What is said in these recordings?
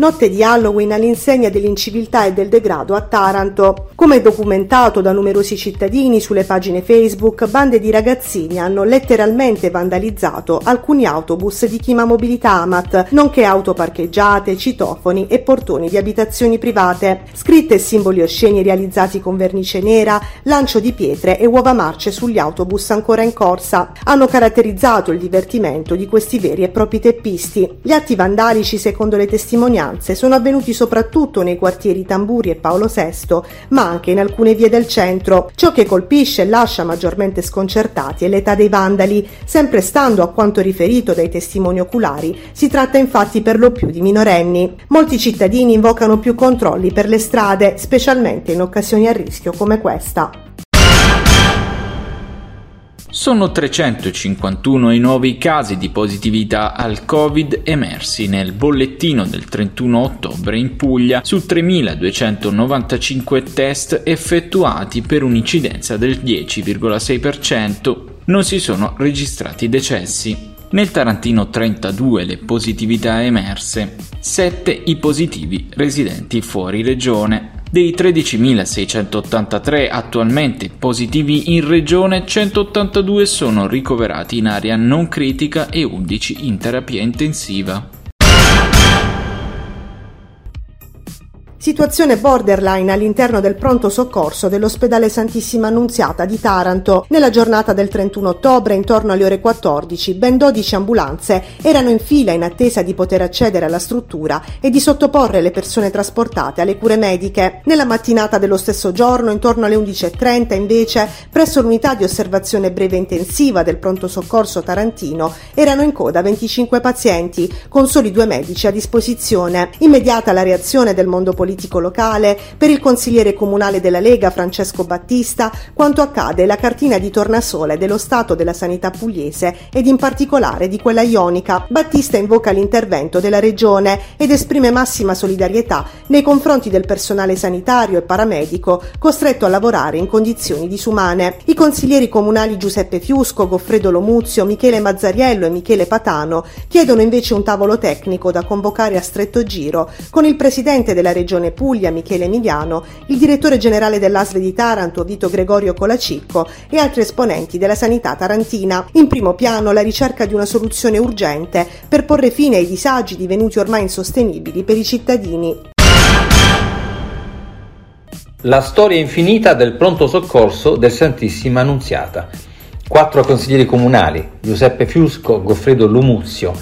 Notte di Halloween all'insegna dell'inciviltà e del degrado a Taranto. Come documentato da numerosi cittadini sulle pagine Facebook, bande di ragazzini hanno letteralmente vandalizzato alcuni autobus di Chima Mobilità Amat, nonché auto parcheggiate, citofoni e portoni di abitazioni private. Scritte e simboli osceni realizzati con vernice nera, lancio di pietre e uova marce sugli autobus ancora in corsa hanno caratterizzato il divertimento di questi veri e propri teppisti. Gli atti vandalici, secondo le testimonianze, testimonianze sono avvenuti soprattutto nei quartieri Tamburi e Paolo VI, ma anche in alcune vie del centro. Ciò che colpisce e lascia maggiormente sconcertati è l'età dei vandali, sempre stando a quanto riferito dai testimoni oculari, si tratta infatti per lo più di minorenni. Molti cittadini invocano più controlli per le strade, specialmente in occasioni a rischio come questa. Sono 351 i nuovi casi di positività al Covid emersi nel bollettino del 31 ottobre in Puglia su 3.295 test effettuati per un'incidenza del 10,6%. Non si sono registrati decessi. Nel Tarantino 32 le positività emerse, 7 i positivi residenti fuori regione. Dei 13.683 attualmente positivi in regione, 182 sono ricoverati in area non critica e 11 in terapia intensiva. Situazione borderline all'interno del pronto soccorso dell'ospedale Santissima Annunziata di Taranto. Nella giornata del 31 ottobre, intorno alle ore 14, ben 12 ambulanze erano in fila in attesa di poter accedere alla struttura e di sottoporre le persone trasportate alle cure mediche. Nella mattinata dello stesso giorno, intorno alle 11.30, invece, presso l'unità di osservazione breve intensiva del pronto soccorso tarantino, erano in coda 25 pazienti, con soli due medici a disposizione. Immediata la reazione del mondo politico politico locale, per il consigliere comunale della Lega Francesco Battista, quanto accade la cartina di tornasole dello stato della sanità pugliese ed in particolare di quella ionica. Battista invoca l'intervento della regione ed esprime massima solidarietà nei confronti del personale sanitario e paramedico costretto a lavorare in condizioni disumane. I consiglieri comunali Giuseppe Fiusco, Goffredo Lomuzio, Michele Mazzariello e Michele Patano chiedono invece un tavolo tecnico da convocare a stretto giro con il presidente della regione Regione Puglia Michele Emiliano, il direttore generale dell'ASL di Taranto Vito Gregorio Colacicco e altri esponenti della sanità tarantina. In primo piano la ricerca di una soluzione urgente per porre fine ai disagi divenuti ormai insostenibili per i cittadini. La storia infinita del pronto soccorso del Santissima Annunziata. Quattro consiglieri comunali, Giuseppe Fiusco, Goffredo Lumuzio,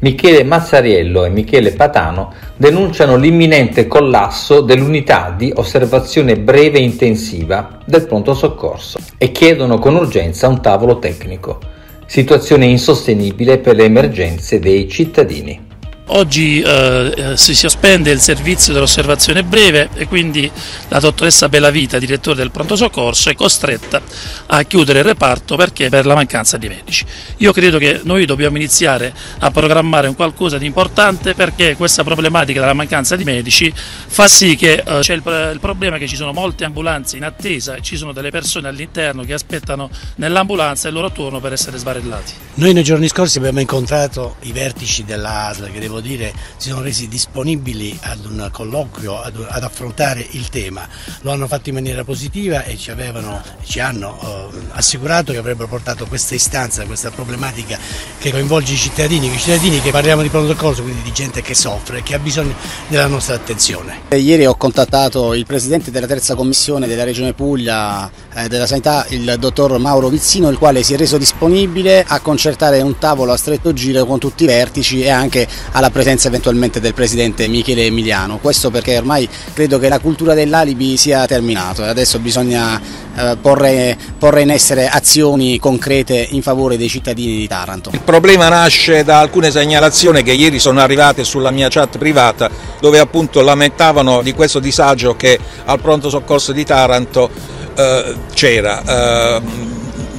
Michele Mazzariello e Michele Patano denunciano l'imminente collasso dell'unità di osservazione breve intensiva del pronto soccorso e chiedono con urgenza un tavolo tecnico. Situazione insostenibile per le emergenze dei cittadini. Oggi eh, eh, si sospende il servizio dell'osservazione breve e quindi la dottoressa Bellavita, direttore del pronto soccorso, è costretta a chiudere il reparto perché per la mancanza di medici. Io credo che noi dobbiamo iniziare a programmare un qualcosa di importante perché questa problematica della mancanza di medici fa sì che eh, c'è il, il, problema che ci sono molte ambulanze in attesa e ci sono delle persone all'interno che aspettano nell'ambulanza il loro turno per essere sbarellati. Noi nei giorni scorsi abbiamo incontrato i vertici dell'ASL che devo devo dire, si sono resi disponibili ad un colloquio, ad, ad, affrontare il tema. Lo hanno fatto in maniera positiva e ci, avevano, ci hanno eh, assicurato che avrebbero portato questa istanza, questa problematica che coinvolge i cittadini, i cittadini che parliamo di pronto soccorso, quindi di gente che soffre, che ha bisogno della nostra attenzione. Ieri ho contattato il Presidente della terza commissione della Regione Puglia eh, della Sanità, il dottor Mauro Vizzino, il quale si è reso disponibile a concertare un tavolo a stretto giro con tutti i vertici e anche alla la presenza eventualmente del presidente Michele Emiliano, questo perché ormai credo che la cultura dell'alibi sia terminata e adesso bisogna eh, porre, porre, in essere azioni concrete in favore dei cittadini di Taranto. Il problema nasce da alcune segnalazioni che ieri sono arrivate sulla mia chat privata dove appunto lamentavano di questo disagio che al pronto soccorso di Taranto eh, c'era. Eh,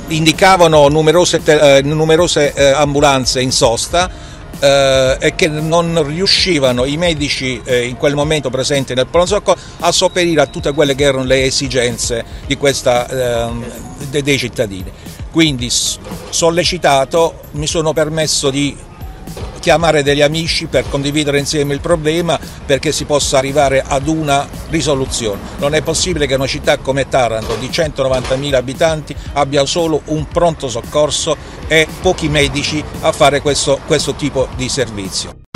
indicavano numerose, eh, numerose eh, ambulanze in sosta eh, e che non riuscivano i medici eh, in quel momento presenti nel pronto soccorso a sopperire a tutte quelle che erano le esigenze questa, eh, dei cittadini. Quindi sollecitato mi sono permesso di chiamare degli amici per condividere insieme il problema perché si possa arrivare ad una risoluzione. Non è possibile che una città come Taranto di 190.000 abitanti abbia solo un pronto soccorso e pochi medici a fare questo, questo tipo di servizio.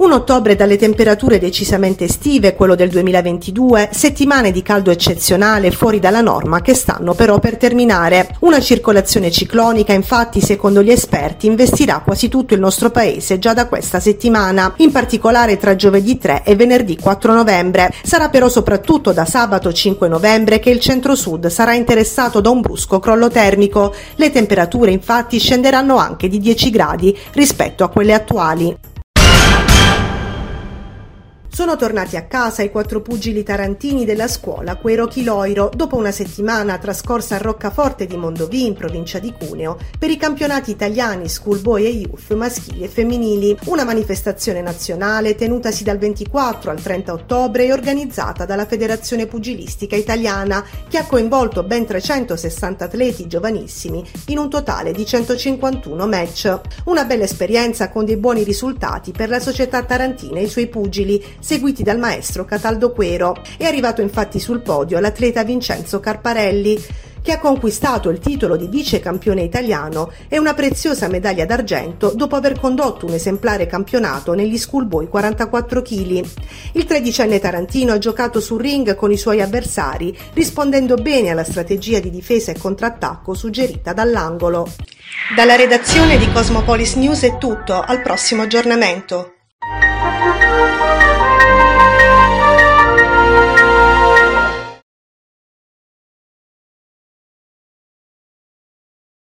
Un ottobre dalle temperature decisamente estive, quello del 2022, settimane di caldo eccezionale fuori dalla norma che stanno però per terminare. Una circolazione ciclonica infatti secondo gli esperti investirà quasi tutto il nostro paese già da questa settimana, in particolare tra giovedì 3 e venerdì 4 novembre. Sarà però soprattutto da sabato 5 novembre che il centro-sud sarà interessato da un brusco crollo termico. Le temperature infatti scenderanno anche di 10 gradi rispetto a quelle attuali. Sono tornati a casa i quattro pugili tarantini della scuola Quero Chiloiro dopo una settimana trascorsa a Roccaforte di Mondovì in provincia di Cuneo per i campionati italiani schoolboy e youth maschili e femminili, una manifestazione nazionale tenutasi dal 24 al 30 ottobre e organizzata dalla Federazione Pugilistica Italiana che ha coinvolto ben 360 atleti giovanissimi in un totale di 151 match. Una bella esperienza con dei buoni risultati per la società tarantina e i suoi pugili seguiti dal maestro Cataldo Quero. È arrivato infatti sul podio l'atleta Vincenzo Carparelli, che ha conquistato il titolo di vice campione italiano e una preziosa medaglia d'argento dopo aver condotto un esemplare campionato negli schoolboy 44 kg. Il tredicenne tarantino ha giocato sul ring con i suoi avversari, rispondendo bene alla strategia di difesa e contrattacco suggerita dall'angolo. Dalla redazione di Cosmopolis News è tutto, al prossimo aggiornamento.